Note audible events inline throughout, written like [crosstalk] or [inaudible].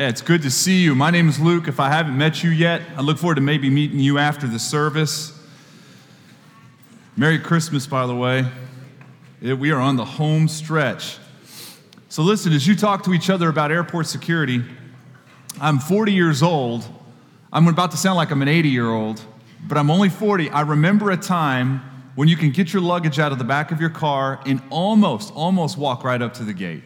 Yeah, it's good to see you. My name is Luke. If I haven't met you yet, I look forward to maybe meeting you after the service. Merry Christmas, by the way. We are on the home stretch. So, listen, as you talk to each other about airport security, I'm 40 years old. I'm about to sound like I'm an 80 year old, but I'm only 40. I remember a time when you can get your luggage out of the back of your car and almost, almost walk right up to the gate.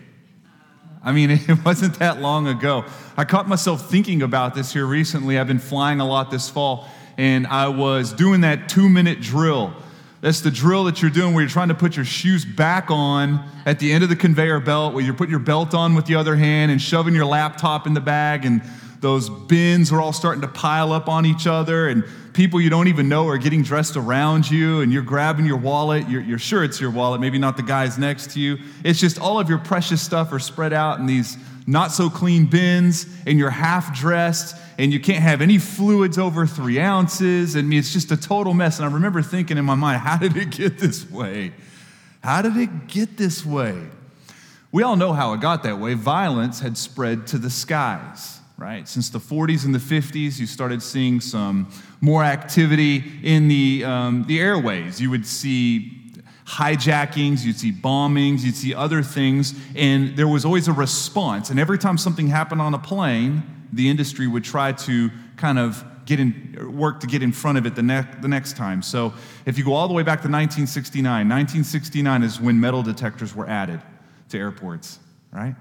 I mean, [laughs] it wasn't that long ago. I caught myself thinking about this here recently. I've been flying a lot this fall, and I was doing that two minute drill. That's the drill that you're doing where you're trying to put your shoes back on at the end of the conveyor belt, where you're putting your belt on with the other hand and shoving your laptop in the bag, and those bins are all starting to pile up on each other, and people you don't even know are getting dressed around you, and you're grabbing your wallet. You're, you're sure it's your wallet, maybe not the guys next to you. It's just all of your precious stuff are spread out in these not so clean bins, and you're half dressed, and you can't have any fluids over three ounces. And it's just a total mess. And I remember thinking in my mind, how did it get this way? How did it get this way? We all know how it got that way. Violence had spread to the skies, right? Since the 40s and the 50s, you started seeing some more activity in the, um, the airways. You would see hijackings, you'd see bombings, you'd see other things, and there was always a response. And every time something happened on a plane, the industry would try to kind of get in, work to get in front of it the, ne- the next time. So if you go all the way back to 1969, 1969 is when metal detectors were added to airports, right?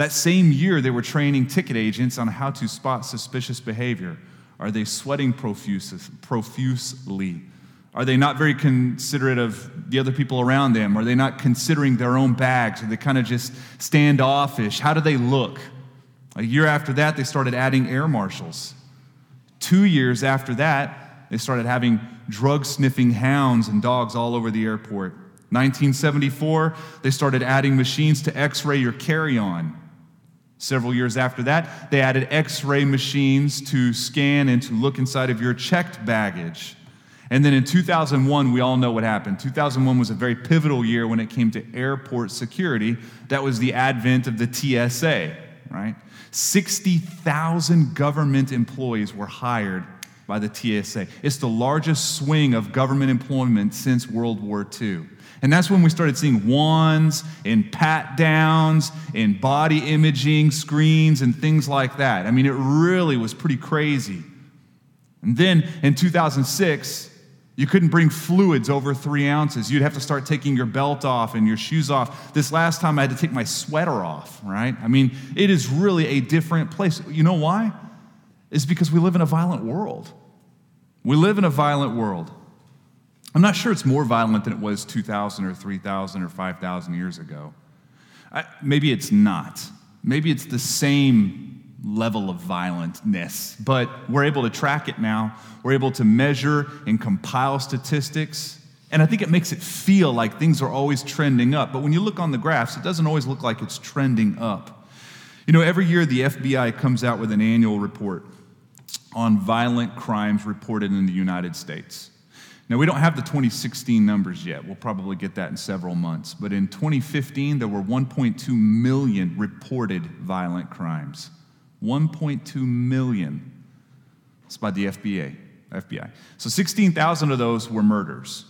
That same year, they were training ticket agents on how to spot suspicious behavior. Are they sweating profusely? Are they not very considerate of the other people around them? Are they not considering their own bags? Are they kind of just standoffish? How do they look? A year after that, they started adding air marshals. Two years after that, they started having drug sniffing hounds and dogs all over the airport. 1974, they started adding machines to x ray your carry on. Several years after that, they added x ray machines to scan and to look inside of your checked baggage. And then in 2001, we all know what happened. 2001 was a very pivotal year when it came to airport security. That was the advent of the TSA, right? 60,000 government employees were hired by the TSA. It's the largest swing of government employment since World War II. And that's when we started seeing wands and pat downs and body imaging screens and things like that. I mean, it really was pretty crazy. And then in 2006, you couldn't bring fluids over three ounces. You'd have to start taking your belt off and your shoes off. This last time I had to take my sweater off, right? I mean, it is really a different place. You know why? It's because we live in a violent world. We live in a violent world. I'm not sure it's more violent than it was 2,000 or 3,000 or 5,000 years ago. I, maybe it's not. Maybe it's the same level of violentness, but we're able to track it now. We're able to measure and compile statistics. And I think it makes it feel like things are always trending up. But when you look on the graphs, it doesn't always look like it's trending up. You know, every year the FBI comes out with an annual report on violent crimes reported in the United States. Now, we don't have the 2016 numbers yet. We'll probably get that in several months. But in 2015, there were 1.2 million reported violent crimes. 1.2 million. It's by the FBI. FBI. So 16,000 of those were murders.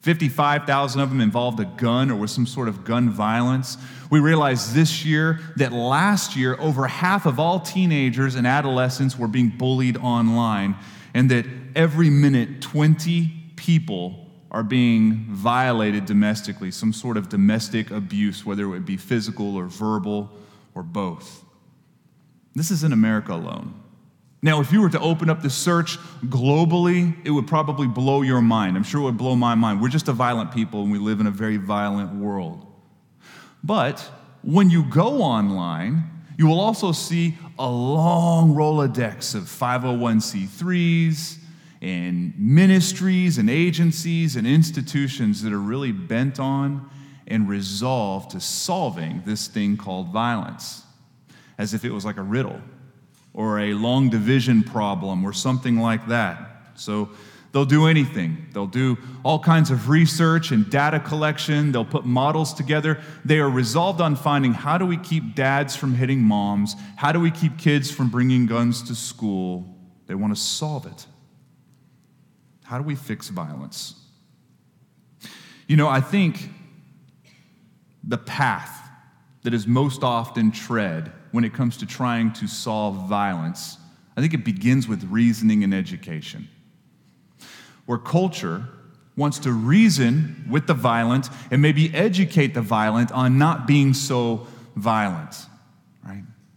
55,000 of them involved a gun or was some sort of gun violence. We realized this year that last year, over half of all teenagers and adolescents were being bullied online, and that every minute, 20 people are being violated domestically, some sort of domestic abuse, whether it would be physical or verbal or both. This is in America alone. Now, if you were to open up the search globally, it would probably blow your mind. I'm sure it would blow my mind. We're just a violent people and we live in a very violent world. But when you go online, you will also see a long Rolodex of 501c3s and ministries and agencies and institutions that are really bent on and resolved to solving this thing called violence as if it was like a riddle or a long division problem or something like that. So They'll do anything. They'll do all kinds of research and data collection. They'll put models together. They are resolved on finding how do we keep dads from hitting moms? How do we keep kids from bringing guns to school? They want to solve it. How do we fix violence? You know, I think the path that is most often tread when it comes to trying to solve violence, I think it begins with reasoning and education where culture wants to reason with the violent and maybe educate the violent on not being so violent?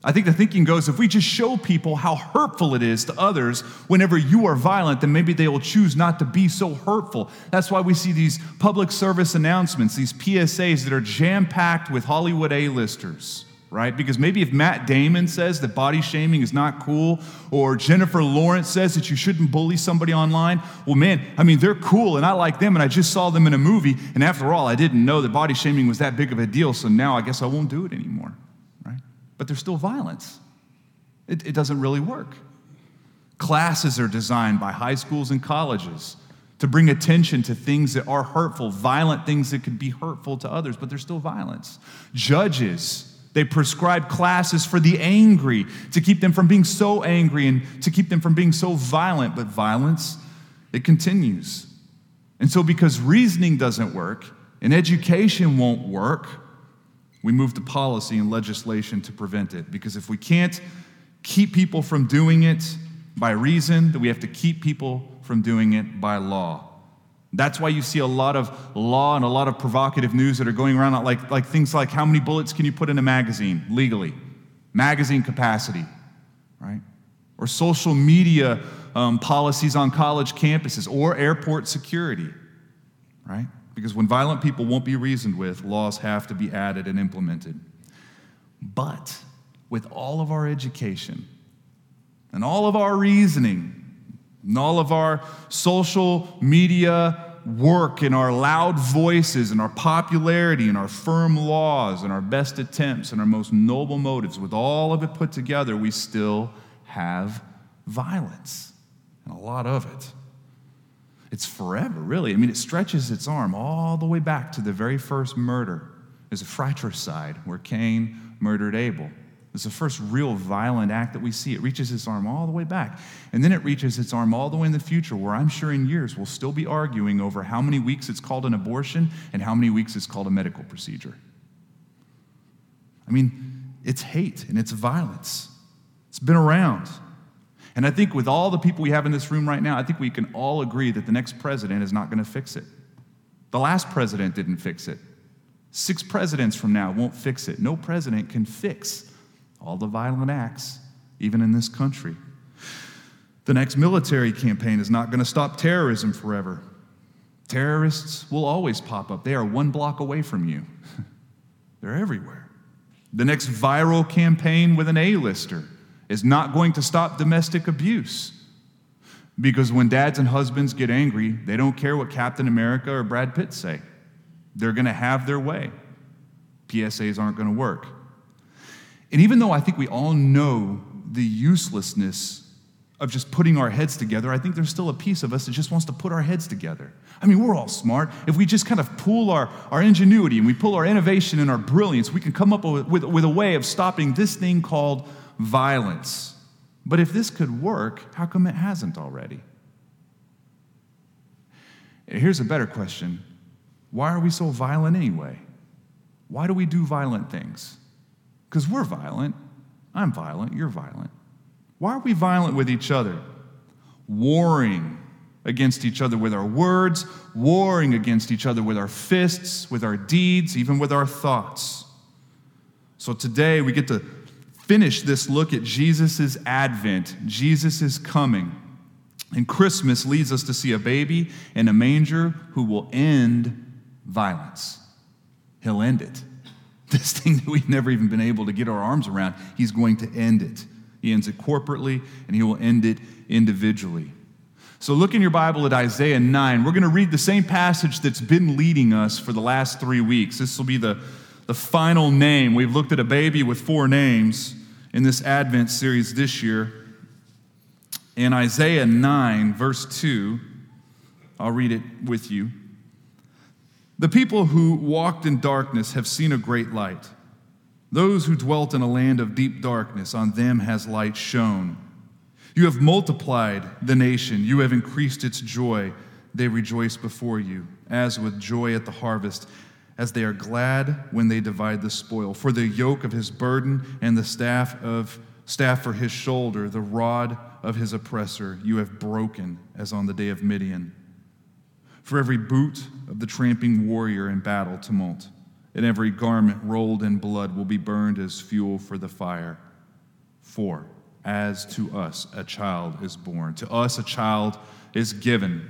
I think the thinking goes if we just show people how hurtful it is to others whenever you are violent, then maybe they will choose not to be so hurtful. That's why we see these public service announcements, these PSAs that are jam packed with Hollywood A-listers right? Because maybe if Matt Damon says that body shaming is not cool, or Jennifer Lawrence says that you shouldn't bully somebody online, well, man, I mean, they're cool and I like them and I just saw them in a movie, and after all, I didn't know that body shaming was that big of a deal, so now I guess I won't do it anymore? But there's still violence. It, it doesn't really work. Classes are designed by high schools and colleges to bring attention to things that are hurtful, violent things that could be hurtful to others, but there's still violence. Judges, they prescribe classes for the angry to keep them from being so angry and to keep them from being so violent. But violence, it continues. And so, because reasoning doesn't work and education won't work, we move to policy and legislation to prevent it. Because if we can't keep people from doing it by reason, then we have to keep people from doing it by law. That's why you see a lot of law and a lot of provocative news that are going around, like, like things like how many bullets can you put in a magazine legally? Magazine capacity, right? Or social media um, policies on college campuses or airport security, right? Because when violent people won't be reasoned with, laws have to be added and implemented. But with all of our education and all of our reasoning, and all of our social media work and our loud voices and our popularity and our firm laws and our best attempts and our most noble motives, with all of it put together, we still have violence and a lot of it. It's forever, really. I mean, it stretches its arm all the way back to the very first murder. There's a fratricide where Cain murdered Abel. It's the first real violent act that we see. It reaches its arm all the way back. And then it reaches its arm all the way in the future, where I'm sure in years we'll still be arguing over how many weeks it's called an abortion and how many weeks it's called a medical procedure. I mean, it's hate and it's violence. It's been around. And I think with all the people we have in this room right now, I think we can all agree that the next president is not going to fix it. The last president didn't fix it. Six presidents from now won't fix it. No president can fix all the violent acts, even in this country. The next military campaign is not going to stop terrorism forever. Terrorists will always pop up. They are one block away from you, [laughs] they're everywhere. The next viral campaign with an A-lister is not going to stop domestic abuse. Because when dads and husbands get angry, they don't care what Captain America or Brad Pitt say. They're going to have their way. PSAs aren't going to work. And even though I think we all know the uselessness of just putting our heads together, I think there's still a piece of us that just wants to put our heads together. I mean, we're all smart. If we just kind of pool our, our ingenuity and we pull our innovation and our brilliance, we can come up with, with, with a way of stopping this thing called violence. But if this could work, how come it hasn't already? Here's a better question Why are we so violent anyway? Why do we do violent things? Because we're violent. I'm violent. You're violent. Why are we violent with each other? Warring against each other with our words, warring against each other with our fists, with our deeds, even with our thoughts. So today we get to finish this look at Jesus' advent, Jesus' coming. And Christmas leads us to see a baby in a manger who will end violence. He'll end it. [laughs] This thing that we've never even been able to get our arms around, he's going to end it. He ends it corporately, and he will end it individually. So look in your Bible at Isaiah 9. We're going to read the same passage that's been leading us for the last three weeks. This will be the, the final name. We've looked at a baby with four names in this Advent series this year. In Isaiah 9, verse 2, I'll read it with you. The people who walked in darkness have seen a great light. Those who dwelt in a land of deep darkness, on them has light shone. You have multiplied the nation, you have increased its joy. They rejoice before you, as with joy at the harvest, as they are glad when they divide the spoil. For the yoke of his burden and the staff of staff for his shoulder, the rod of his oppressor, you have broken as on the day of Midian. For every boot of the tramping warrior in battle tumult, and every garment rolled in blood will be burned as fuel for the fire. For as to us a child is born, to us a child is given,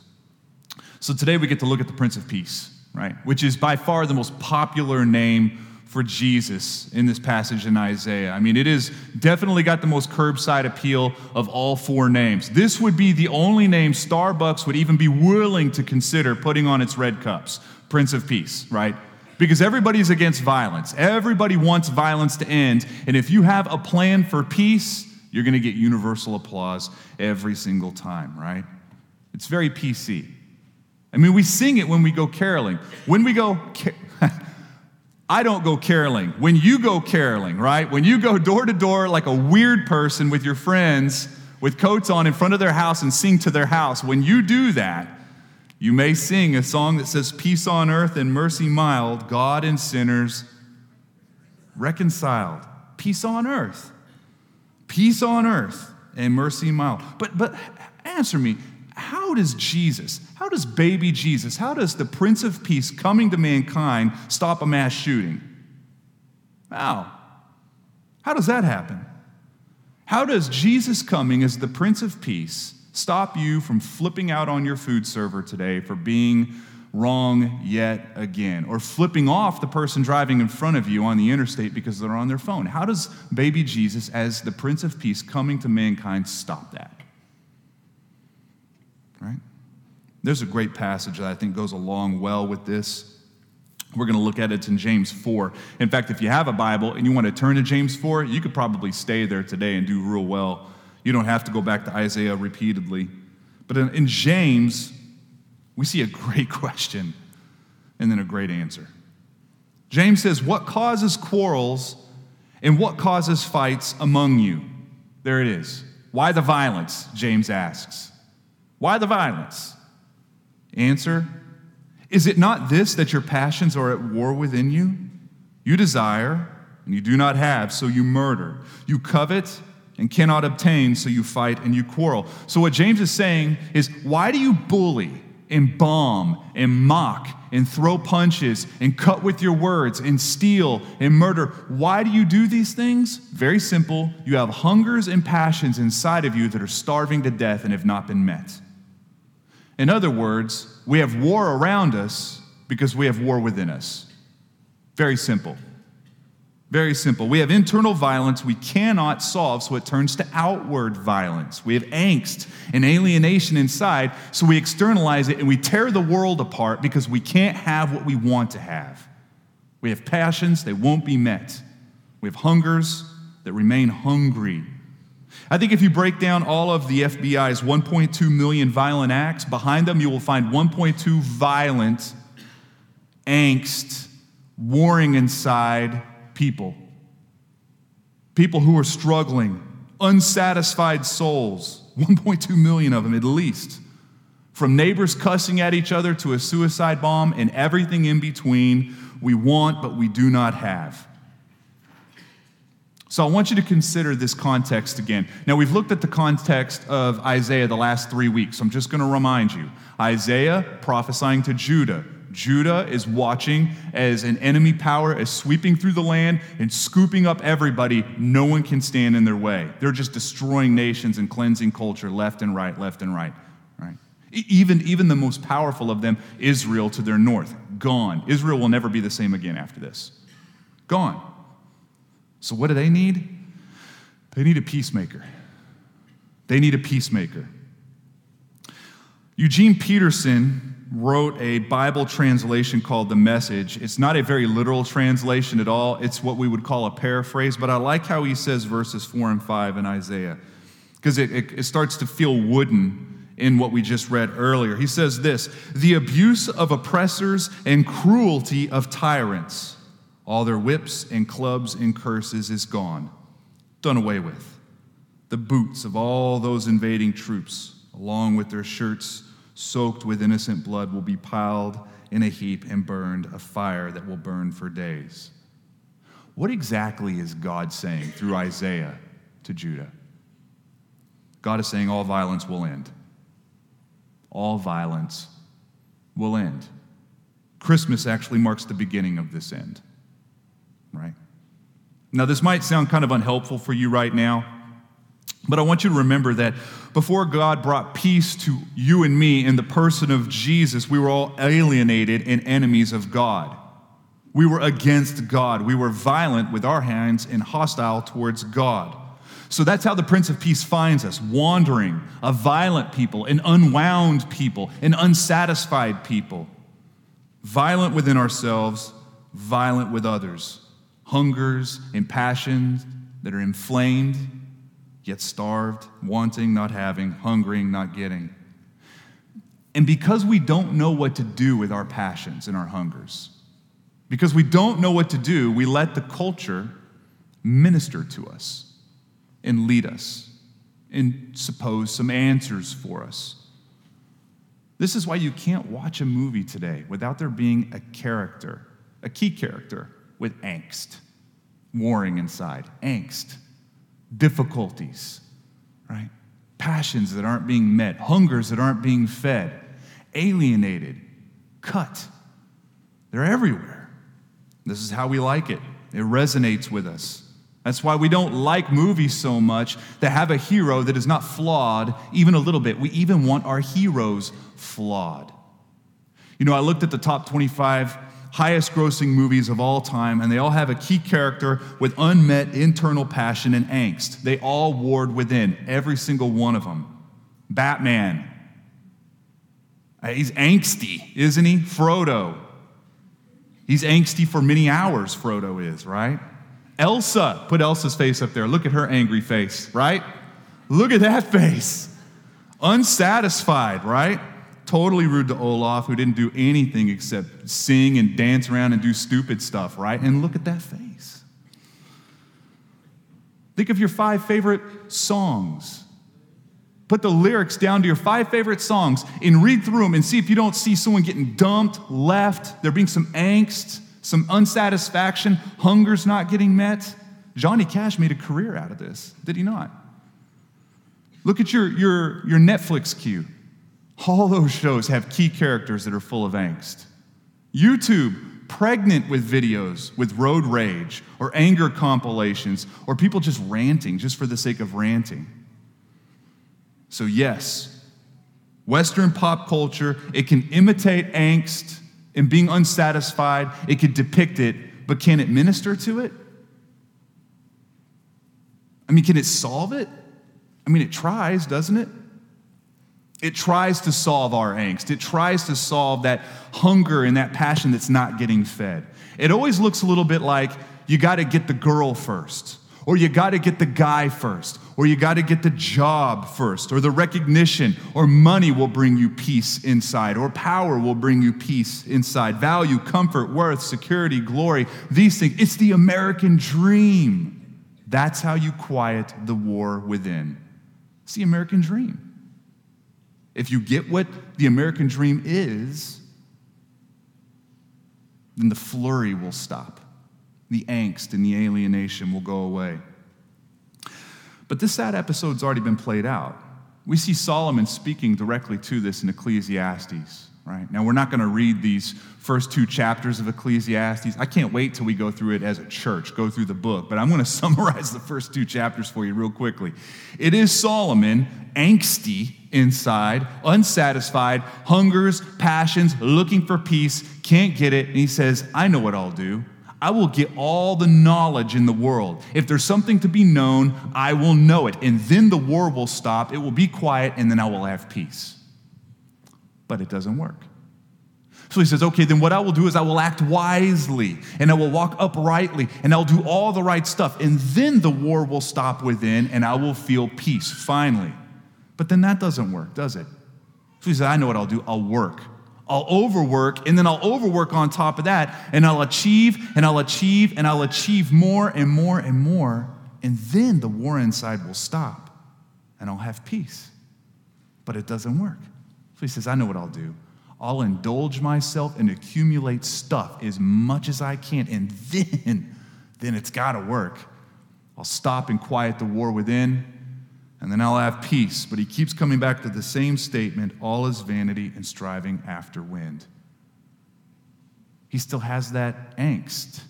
So today we get to look at the Prince of Peace, right? Which is by far the most popular name for Jesus in this passage in Isaiah. I mean, it is definitely got the most curbside appeal of all four names. This would be the only name Starbucks would even be willing to consider putting on its red cups Prince of Peace, right? Because everybody's against violence. Everybody wants violence to end. And if you have a plan for peace, you're going to get universal applause every single time, right? It's very PC. I mean, we sing it when we go caroling. When we go, [laughs] I don't go caroling. When you go caroling, right? When you go door to door like a weird person with your friends with coats on in front of their house and sing to their house, when you do that, you may sing a song that says, Peace on earth and mercy mild, God and sinners reconciled. Peace on earth. Peace on earth and mercy mild. But, but answer me, how does Jesus, how does baby Jesus, how does the Prince of Peace coming to mankind stop a mass shooting? How? How does that happen? How does Jesus coming as the Prince of Peace stop you from flipping out on your food server today for being wrong yet again, or flipping off the person driving in front of you on the interstate because they're on their phone. How does baby Jesus, as the Prince of Peace coming to mankind, stop that? Right? There's a great passage that I think goes along well with this. We're going to look at it in James 4. In fact, if you have a Bible and you want to turn to James 4, you could probably stay there today and do real well you don't have to go back to Isaiah repeatedly. But in, in James, we see a great [laughs] question and then a great answer. James says, What causes quarrels and what causes fights among you? There it is. Why the violence? James asks. Why the violence? Answer Is it not this that your passions are at war within you? You desire and you do not have, so you murder. You covet and cannot obtain, so you fight and you quarrel. So, what James is saying is, why do you bully and bomb and mock and throw punches and cut with your words and steal and murder? Why do you do these things? Very simple. You have hungers and passions inside of you that are starving to death and have not been met. In other words, we have war around us because we have war within us. Very simple. Very simple. We have internal violence we cannot solve, so it turns to outward violence. We have angst and alienation inside, so we externalize it and we tear the world apart because we can't have what we want to have. We have passions that won't be met. We have hungers that remain hungry. I think if you break down all of the FBI's 1.2 million violent acts, behind them you will find 1.2 violent angst warring inside people. People who are struggling, unsatisfied souls, 1.2 million of them at least. From neighbors cussing at each other to a suicide bomb and everything in between, we want but we do not have. So I want you to consider this context again. Now, we've looked at the context of Isaiah the last three weeks. I'm just going to remind you Isaiah prophesying to Judah, Judah is watching as an enemy power is sweeping through the land and scooping up everybody. No one can stand in their way. They're just destroying nations and cleansing culture left and right, left and right. Right? Even, even the most powerful of them, Israel to their north, gone. Israel will never be the same again after this. Gone. So, what do they need? They need a peacemaker. They need a peacemaker. Eugene Peterson wrote a Bible translation called The Message. It's not a very literal translation at all, it's what we would call a paraphrase, but I like how he says verses 4 and 5 in Isaiah because it, it, it starts to feel wooden in what we just read earlier. He says this The abuse of oppressors and cruelty of tyrants, all their whips and clubs and curses is gone, done away with. The boots of all those invading troops, along with their shirts soaked with innocent blood, will be piled in a heap and burned, a fire that will burn for days. What exactly is God saying through Isaiah to Judah? God is saying all violence will end. All violence will end. Christmas actually marks the beginning of this end, right? Now, this might sound kind of unhelpful for you right now, but I want you to remember that before God brought peace to you and me in the person of Jesus, we were all alienated and enemies of God. We were against God. We were violent with our hands and hostile towards God. So that's how the Prince of Peace finds us wandering, a violent people, an unwound people, an unsatisfied people, violent within ourselves, violent with others, hungers and passions that are inflamed, yet starved, wanting, not having, hungering, not getting. And because we don't know what to do with our passions and our hungers, because we don't know what to do, we let the culture minister to us and lead us and suppose some answers for us. This is why you can't watch a movie today without there being a character, a key character with angst, warring inside, angst, difficulties, right? Passions that aren't being met, hungers that aren't being fed, alienated, cut. They're everywhere. This is how we like it. It resonates with us. That's why we don't like movies so much that have a hero that is not flawed even a little bit. We even want our heroes flawed. You know, I looked at the top 25 highest grossing movies of all time, and they all have a key character with unmet internal passion and angst. They all warred within, every single one of them. Batman. Uh, he's angsty, isn't he? Frodo. He's angsty for many hours, Frodo is, right? Elsa, put Elsa's face up there. Look at her angry face, right? Look at that [laughs] face. Unsatisfied, right? Totally rude to Olaf, who didn't do anything except sing and dance around and do stupid stuff, right? And look at that face. Think of your five favorite songs. Put the lyrics down to your five favorite songs and read through them and see if you don't see someone getting dumped, left, there being some angst, some unsatisfaction, hunger's not getting met. Johnny Cash made a career out of this, did he not? Look at your, your, your Netflix queue. All those shows have key characters that are full of angst. YouTube, pregnant with videos with road rage or anger compilations or people just ranting just for the sake of ranting. So, yes, Western pop culture, it can imitate angst and being unsatisfied, it could depict it, but can it minister to it? I mean, can it solve it? I mean, it tries, doesn't it? It tries to solve our angst. It tries to solve that hunger and that passion that's not getting fed. It always looks a little bit like you got to get the girl first, or you got to get the guy first, or you got to get the job first, or the recognition, or money will bring you peace inside, or power will bring you peace inside. Value, comfort, worth, security, glory, these things. It's the American dream. That's how you quiet the war within. It's the American dream. If you get what the American dream is, then the flurry will stop. The angst and the alienation will go away. But this sad episode's already been played out. We see Solomon speaking directly to this in Ecclesiastes, right? Now, we're not going to read these first two chapters of Ecclesiastes. I can't wait till we go through it as a church, go through the book, but I'm going [laughs] to summarize the first two chapters for you real quickly. It is Solomon angsty inside, unsatisfied, hungers, passions, looking for peace, can't get it. And he says, I know what I'll do. I will get all the knowledge in the world. If there's something to be known, I will know it. And then the war will stop, it will be quiet, and then I will have peace. But it doesn't work. So he says, okay, then what I will do is I will act wisely and I will walk uprightly and I'll do all the right stuff. And then the war will stop within and I will feel peace finally. But then that doesn't work, does it? So he said, I know what I'll do. I'll work. I'll overwork, and then I'll overwork on top of that, and I'll achieve, and I'll achieve, and I'll achieve more and more and more. And then the war inside will stop, and I'll have peace. But it doesn't work. So he says, I know what I'll do. I'll indulge myself and accumulate stuff as much as I can, and then, then it's got to work. I'll stop and quiet the war within, and then I'll have peace. But he keeps coming back to the same statement all is vanity and striving after wind. He still has that angst.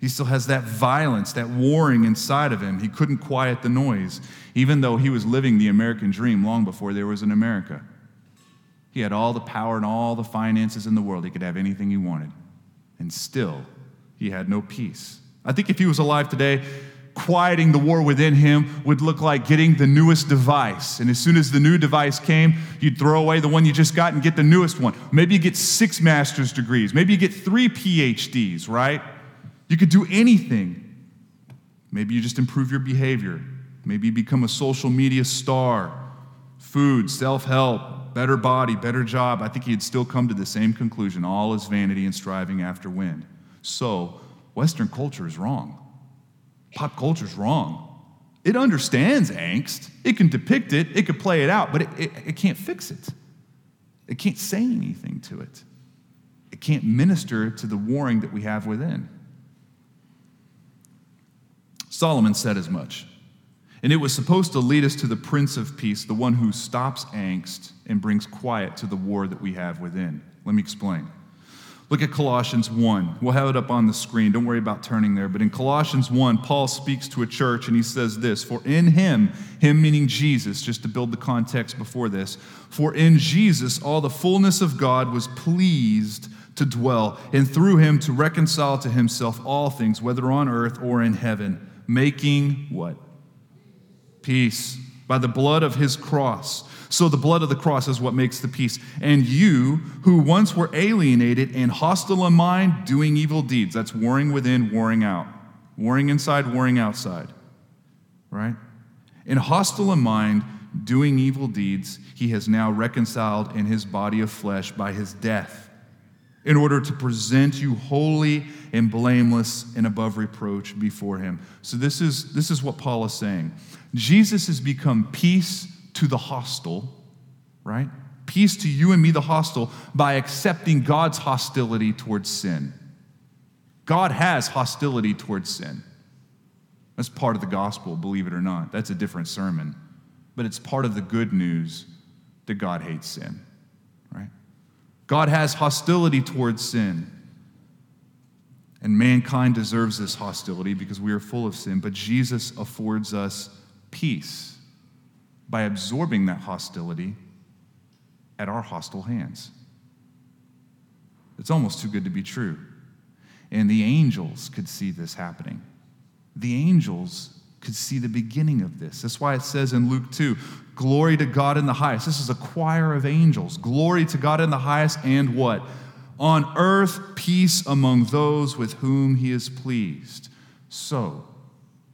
He still has that violence, that warring inside of him. He couldn't quiet the noise, even though he was living the American dream long before there was an America. He had all the power and all the finances in the world. He could have anything he wanted. And still, he had no peace. I think if he was alive today, quieting the war within him would look like getting the newest device. And as soon as the new device came, you'd throw away the one you just got and get the newest one. Maybe you get six master's degrees. Maybe you get three PhDs, right? You could do anything. Maybe you just improve your behavior. Maybe you become a social media star. Food, self help, better body, better job. I think he'd still come to the same conclusion all is vanity and striving after wind. So, Western culture is wrong. Pop culture is wrong. It understands angst, it can depict it, it can play it out, but it, it, it can't fix it. It can't say anything to it. It can't minister to the warring that we have within. Solomon said as much. And it was supposed to lead us to the Prince of Peace, the one who stops angst and brings quiet to the war that we have within. Let me explain. Look at Colossians 1. We'll have it up on the screen. Don't worry about turning there. But in Colossians 1, Paul speaks to a church and he says this For in him, him meaning Jesus, just to build the context before this, for in Jesus all the fullness of God was pleased to dwell, and through him to reconcile to himself all things, whether on earth or in heaven, making what? Peace by the blood of his cross so the blood of the cross is what makes the peace. And you, who once were alienated and hostile in mind, doing evil deeds. That's warring within, warring out. Warring inside, warring outside. Right? In hostile in mind, doing evil deeds, he has now reconciled in his body of flesh by his death, in order to present you holy and blameless and above reproach before him. So this is this is what Paul is saying. Jesus has become peace to the hostile, right? Peace to you and me, the hostile, by accepting God's hostility towards sin. God has hostility towards sin. That's part of the gospel, believe it or not. That's a different sermon. But it's part of the good news that God hates sin? God has hostility towards sin. And mankind deserves this hostility because we are full of sin, but Jesus affords us peace by absorbing that hostility at our hostile hands. It's almost too good to be true. And the angels could see this happening. The angels could see the beginning of this. That's why it says in Luke 2 Glory to God in the highest. This is a choir of angels. Glory to God in the highest, and what? On earth, peace among those with whom he is pleased. So,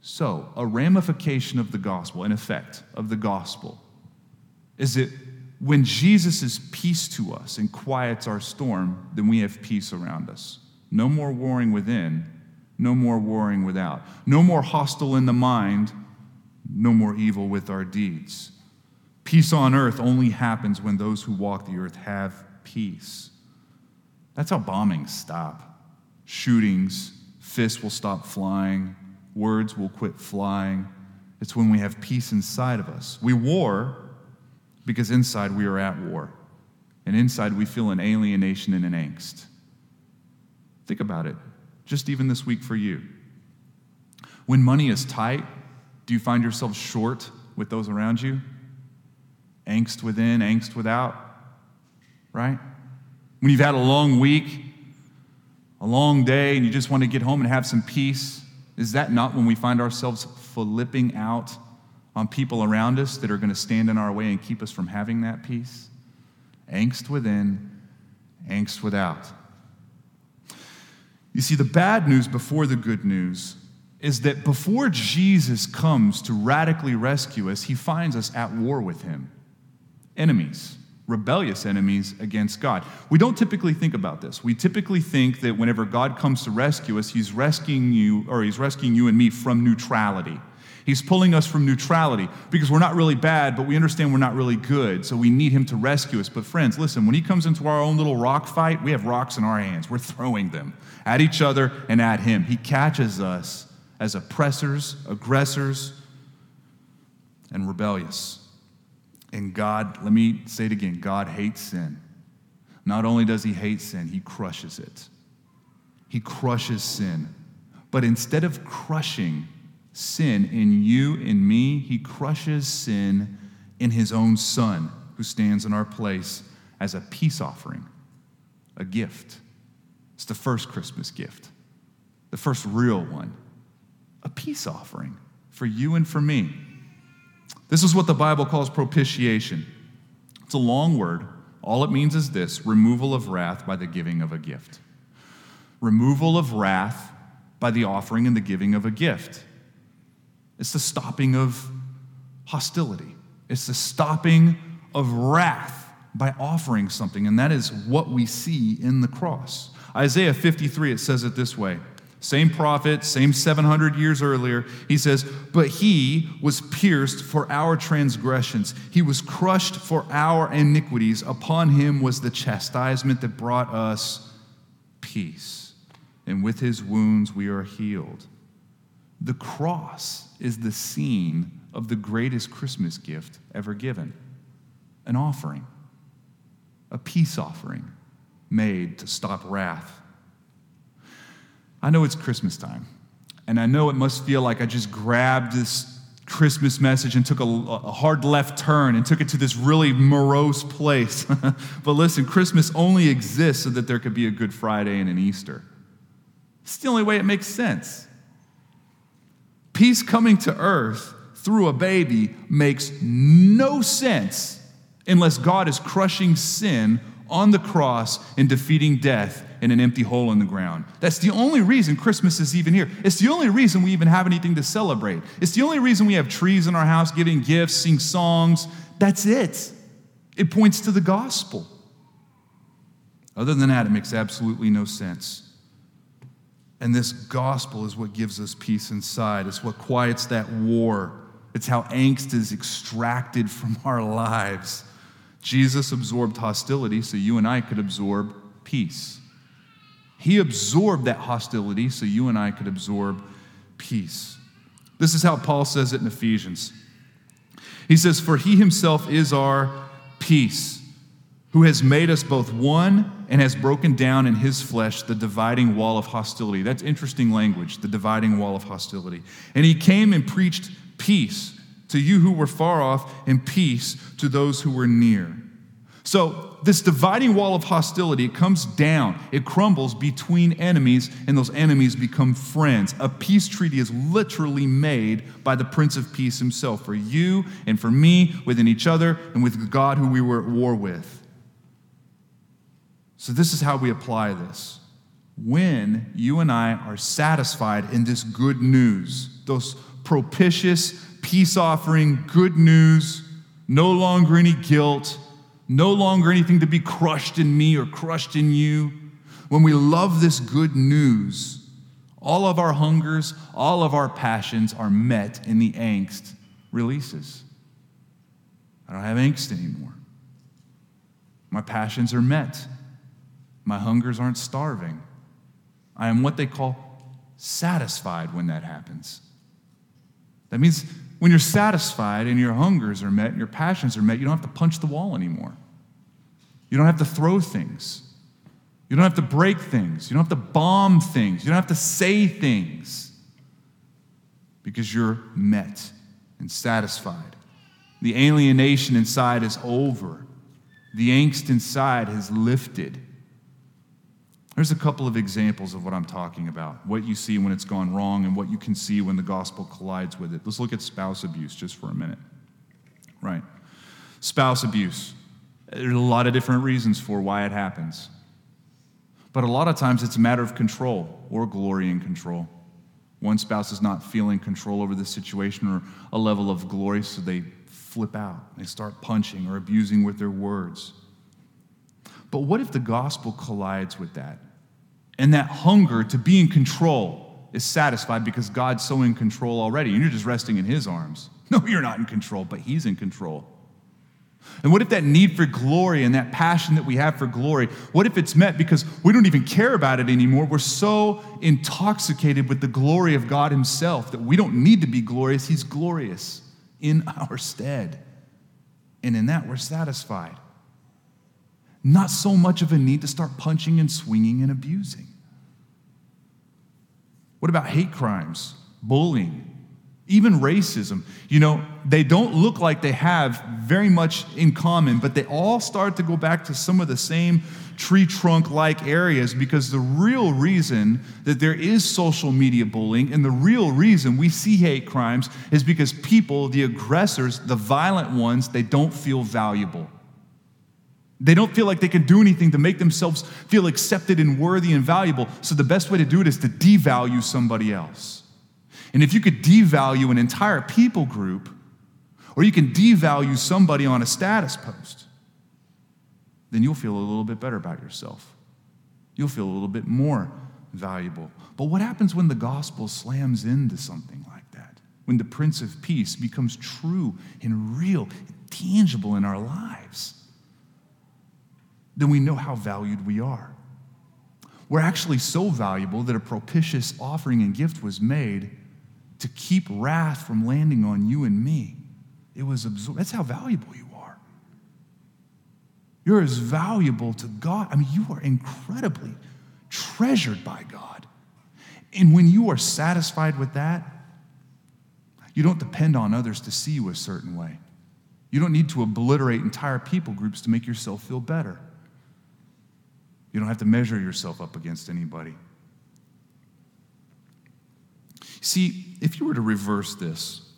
so, a ramification of the gospel, an effect of the gospel, is that when Jesus is peace to us and quiets our storm, then we have peace around us. No more warring within, no more warring without. No more hostile in the mind, no more evil with our deeds. Peace on earth only happens when those who walk the earth have peace. That's how bombings stop. Shootings, fists will stop flying, words will quit flying. It's when we have peace inside of us. We war because inside we are at war. And inside we feel an alienation and an angst. Think about it, just even this week for you. When money is tight, do you find yourself short with those around you? Angst within, angst without, right? When you've had a long week, a long day, and you just want to get home and have some peace, is that not when we find ourselves flipping out on people around us that are going to stand in our way and keep us from having that peace? Angst within, angst without. You see, the bad news before the good news is that before Jesus comes to radically rescue us, he finds us at war with him, enemies rebellious enemies against God. We don't typically think about this. We typically think that whenever God comes to rescue us, he's rescuing you or he's rescuing you and me from neutrality. He's pulling us from neutrality because we're not really bad, but we understand we're not really good. So we need him to rescue us. But friends, listen, when he comes into our own little rock fight, we have rocks in our hands. We're throwing them at each other and at him. He catches us as oppressors, aggressors, and rebellious. And God, let me say it again God hates sin. Not only does he hate sin, he crushes it. He crushes sin. But instead of crushing sin in you and me, he crushes sin in his own son, who stands in our place as a peace offering, a gift. It's the first Christmas gift, the first real one, a peace offering for you and for me. This is what the Bible calls propitiation. It's a long word. All it means is this removal of wrath by the giving of a gift. Removal of wrath by the offering and the giving of a gift. It's the stopping of hostility, it's the stopping of wrath by offering something. And that is what we see in the cross. Isaiah 53, it says it this way same prophet, same 700 years earlier. He says, But he was pierced for our transgressions, he was crushed for our iniquities. Upon him was the chastisement that brought us peace. And with his wounds we are healed. The cross is the scene of the greatest Christmas gift ever given an offering, a peace offering made to stop wrath I know it's Christmas time, and I know it must feel like I just grabbed this Christmas message and took a, a, hard left turn and took it to this really morose place. [laughs] but listen, Christmas only exists so that there could be a Good Friday and an Easter. It's the only way it makes sense. Peace coming to earth through a baby makes no sense unless God is crushing sin on the cross and defeating death in an empty hole in the ground. That's the only reason Christmas is even here. It's the only reason we even have anything to celebrate. It's the only reason we have trees in our house, giving gifts, sing songs. That's it. It points to the gospel. Other than that, it makes absolutely no sense. And this gospel is what gives us peace inside. It's what quiets that war. It's how angst is extracted from [laughs] our lives. Jesus absorbed hostility so you and I could absorb peace. He absorbed that hostility so you and I could absorb peace. This is how Paul says it in Ephesians. He says, For he himself is our peace, who has made us both one and has broken down in his flesh the dividing wall of hostility. That's interesting language, the dividing wall of hostility. And he came and preached peace to you who were far off and peace to those who were near. So, this dividing wall of hostility it comes down, it crumbles between enemies, and those enemies become friends. A peace treaty is literally made by the Prince of Peace himself for you and for me, within each other, and with God who we were at war with. So, this is how we apply this. When you and I are satisfied in this good news, those propitious, peace offering good news, no longer any guilt no longer anything to be crushed in me or crushed in you. When we love this good news, all of our hungers, all of our passions are met in the angst releases. I don't have angst anymore. My passions are met. My hungers aren't starving. I am what they call satisfied when that happens. That means when you're satisfied and your hungers are met and your passions are met, you don't have to punch the wall anymore. You don't have to throw things. You don't have to break things. You don't have to bomb things. You don't have to say things because you're met and satisfied The alienation inside is over. The angst inside has lifted. There's a couple of examples of what I'm talking about what you see when it's gone wrong and what you can see when the gospel collides with it. Let's look at spouse abuse just for a minute. Right. Spouse abuse. There's a lot of different reasons for why it happens. But a lot of times it's a matter of control or glory in control. One spouse is not feeling control over the situation or a level of glory, so they flip out. They start punching or abusing with their words. But what if the gospel collides with that? And that hunger to be in control is satisfied because God's so in control already, and you're just resting in His arms. [laughs] No, you're not in control, but He's in control. And what if that need for glory and that passion that we have for glory, what if it's met because we don't even care about it anymore? We're so intoxicated with the glory of God Himself that we don't need to be glorious. He's glorious in [laughs] our stead. And in that, we're satisfied. Not so much of a need to start punching and swinging and abusing. What about hate crimes, bullying, even racism? You know, they don't look like they have very much in common, but they all start to go back to some of the same tree trunk like areas because the real reason that there is social media bullying and the real reason we see hate crimes is because people, the aggressors, the violent ones, they don't feel valuable. They don't feel like they can do anything to make themselves feel accepted and worthy and valuable. So the best way to do it is to devalue somebody else. And if you could devalue an entire people group, or you can devalue somebody on a status post, then you'll feel a little bit better about yourself. You'll feel a little bit more valuable. But what happens when the gospel slams into something like that? When the Prince of Peace becomes true and real, tangible in our lives? Then we know how valued we are. We're actually so valuable that a propitious offering and gift was made to keep wrath from landing on you and me. It was absorbed. That's how valuable you are. You're as valuable to God. I mean, you are incredibly treasured by God. And when you are satisfied with that, you don't depend on others to see you a certain way. You don't need to obliterate entire people groups to make yourself feel better. You don't have to measure yourself up against anybody. See, if you were to reverse this,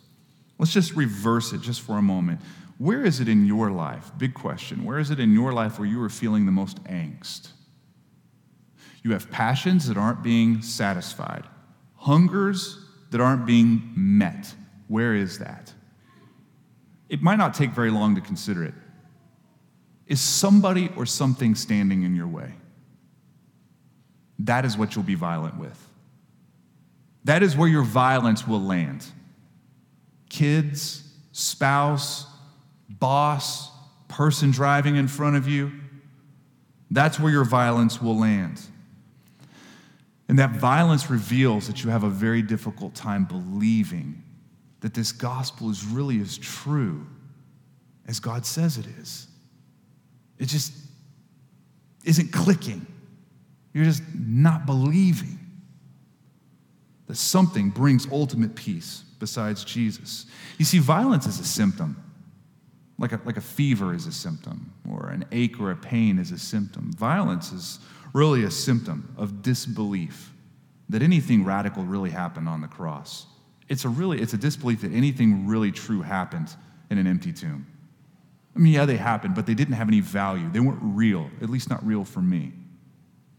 let's just reverse it just for a moment. Where is it in your life? Big question. Where is it in your life where you are feeling the most angst? You have passions that aren't being satisfied, hungers that aren't being met. Where is that? It might not take very long to consider it. Is somebody or something standing in your way? That is what you'll be violent with. That is where your violence will land. Kids, spouse, boss, person driving in front of you, that's where your violence will land. And that violence reveals that you have a very difficult time believing that this gospel is really as true as God says it is. It just isn't clicking. You're just not believing that something brings ultimate peace besides Jesus. You see, violence is a symptom, like a, like a fever is a symptom, or an ache or a pain is a symptom. Violence is really a symptom of disbelief that anything radical really happened on the cross. It's a really it's a disbelief that anything really true happened in an empty tomb. I mean, yeah, they happened, but they didn't have any value. They weren't real, at least not real for me.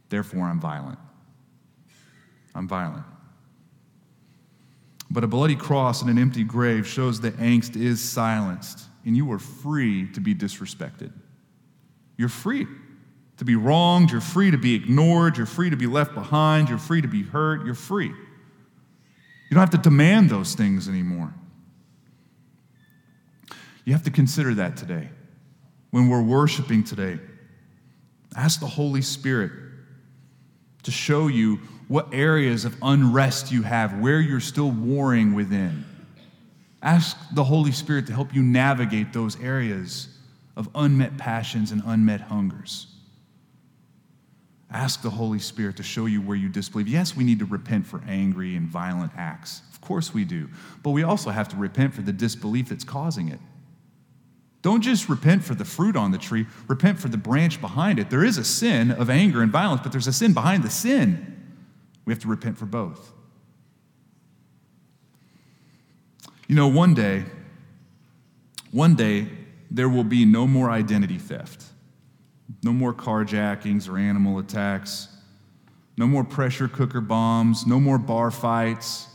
Therefore, I'm violent. I'm violent. But a bloody cross and an empty grave shows that angst is silenced, and you are free to be disrespected. You're free to be wronged, you're free to be ignored, you're free to be left behind, you're free to be hurt, you're free. You don't have to demand those things anymore. You have to consider that today. When we're worshiping today, ask the Holy Spirit to show you what areas of unrest you have, where you're still warring within. Ask the Holy Spirit to help you navigate those areas of unmet passions and unmet hungers. Ask the Holy Spirit to show you where you disbelieve. Yes, we need to repent for angry and violent acts. Of course we do. But we also have to repent for the disbelief that's causing it. Don't just repent for the fruit on the tree, repent for the branch behind it. There is a sin of anger and violence, but there's a sin behind the sin. We have to repent for both. You know, one day, one day, there will be no more identity theft, no more carjackings or animal attacks, no more pressure cooker bombs, no more bar fights,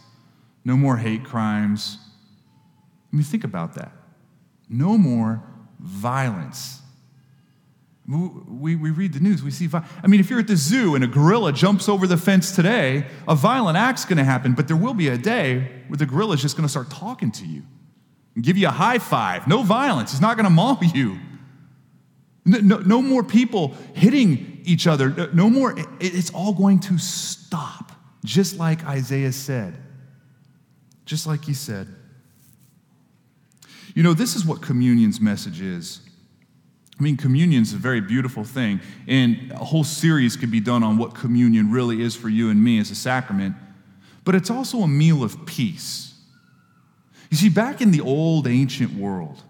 no more hate crimes. I mean, think about that. No more violence. We, we read the news, we see, I mean, if you're at the zoo and a gorilla jumps over the fence today, a violent act's gonna happen, but there will be a day where the gorilla's just gonna start talking to you and give you a high five. No violence, he's not gonna maul [laughs] you. No, no, no more people hitting each other. No more, it's all going to stop, just like Isaiah said. Just like he said. You know, this is what communion's message is. I mean, communion's a very beautiful thing, and a whole series could be done on what communion really is for you and me as a sacrament, but it's also a meal of peace. You see, back in the old ancient world,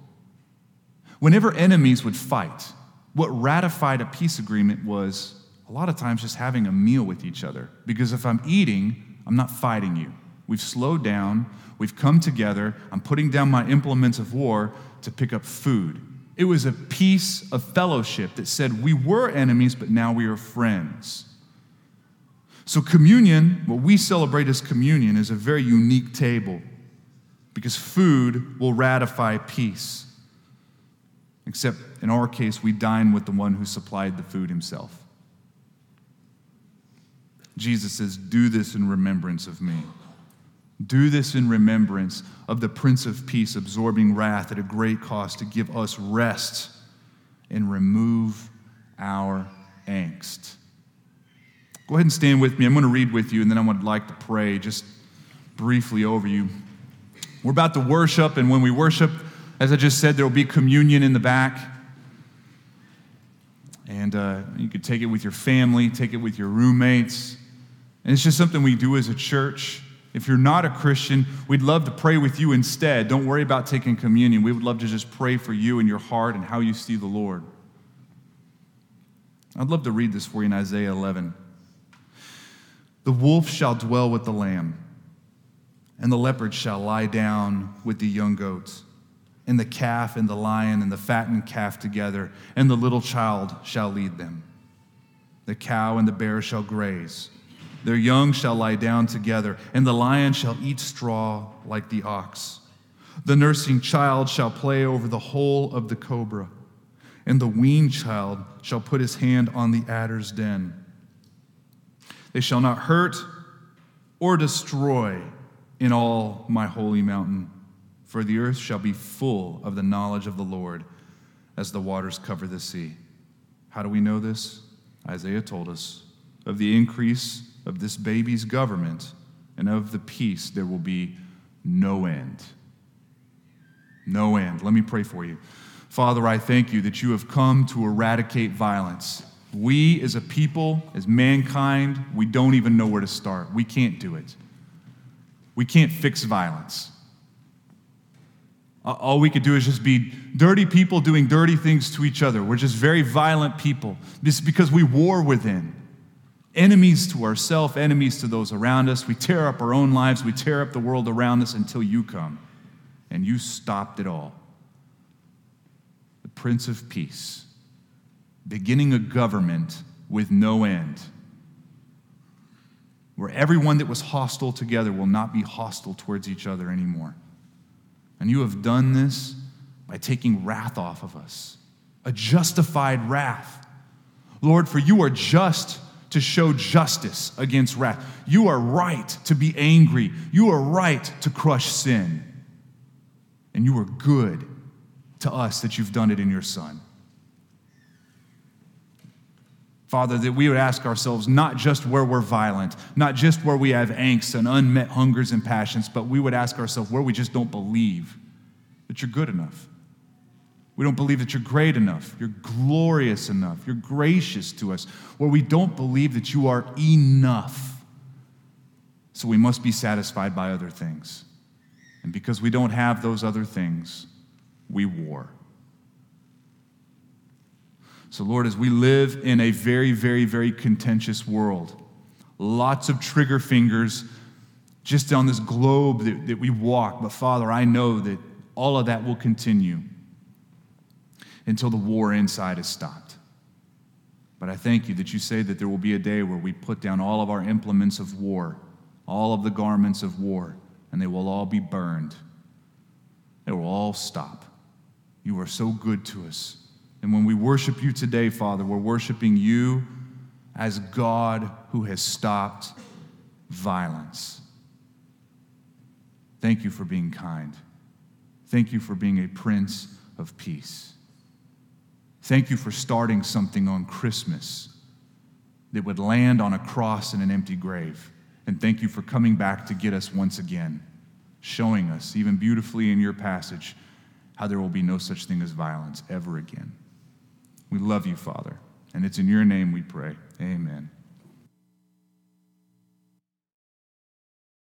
whenever enemies would fight, what ratified a peace agreement was a lot of times just having a meal with each other. Because if I'm eating, I'm not fighting you. We've slowed down, we've come together, I'm putting down my implements of war to pick up food it was a piece of fellowship that said we were enemies, but now we are friends. So, communion, what we celebrate as communion, is a very unique table because food will ratify peace. Except in our case, we dine with the one who supplied the food himself. Jesus says, Do this in remembrance of me. Do this in remembrance of the Prince of Peace, absorbing wrath at a great cost to give us rest and remove our angst. Go ahead and stand with me. I'm going to read with you, and then I would like to pray just briefly over you. We're about to worship, and when we worship, as I just said, there will be communion in the back. And uh, you could take it with your family, take it with your roommates. And it's just something we do as a church. If you're not a Christian, we'd love to pray with you instead. Don't worry about taking communion. We would love to just pray for you and your heart and how you see the Lord. I'd love to read this for you in Isaiah 11. The wolf shall dwell with the lamb, and the leopard shall lie down with the young goats, and the calf and the lion and the fattened calf together, and the little child shall lead them. The cow and the bear shall graze their young shall lie down together, and the lion shall eat straw like the ox. The nursing child shall play over the hole of the cobra, and the weaned child shall put his hand on the adder's den. They shall not hurt or destroy in all my holy mountain, for the earth shall be full of the knowledge of the Lord as the waters cover the sea. How do we know this? Isaiah told us of the increase of this baby's government and of the peace, there will be no end. No end. Let me pray for you. Father, I thank you that you have come to eradicate violence. We, as a people, as mankind, we don't even know where to start. We can't do it. We can't fix violence. All we could do is just be dirty people doing dirty things to each other. We're just very violent people. This is because we war within enemies to ourselves, enemies to those around us. We tear up our own lives, we tear up the world around us until you come and you stopped it all. The Prince of Peace, beginning a government with no end, where everyone that was hostile together will not be hostile towards each other anymore. And you have done this by taking wrath off of us, a justified wrath. Lord, for you are just to show justice against wrath. You are right to be angry. You are right to crush sin. And you are good to us that you've done it in your Son. Father, that we would ask ourselves not just where we're violent, not just where we have angst and unmet hungers and passions, but we would ask ourselves where we just don't believe that you're good enough we don't believe that you're great enough, you're glorious enough, you're gracious to us, or we don't believe that you are enough. So we must be satisfied by other things. And because we don't have those other things, we war. So, Lord, as we live in a very, very, very contentious world, lots of trigger fingers just on this globe that, that we walk. But, Father, I know that all of that will continue until the war inside is stopped. But I thank you that you say that there will be a day where we put down all of our implements of war, all of the garments of war, and they will all be burned. They will all stop. You are so good to us. And when we worship you today, Father, we're worshiping you as God who has stopped violence. Thank you for being kind. Thank you for being a Prince of Peace. Thank you for starting something on Christmas that would land on a cross in an empty grave. And thank you for coming back to get us once again, showing us, even beautifully in your passage, how there will be no such thing as violence ever again. We love you, Father. And it's in your name we pray. Amen.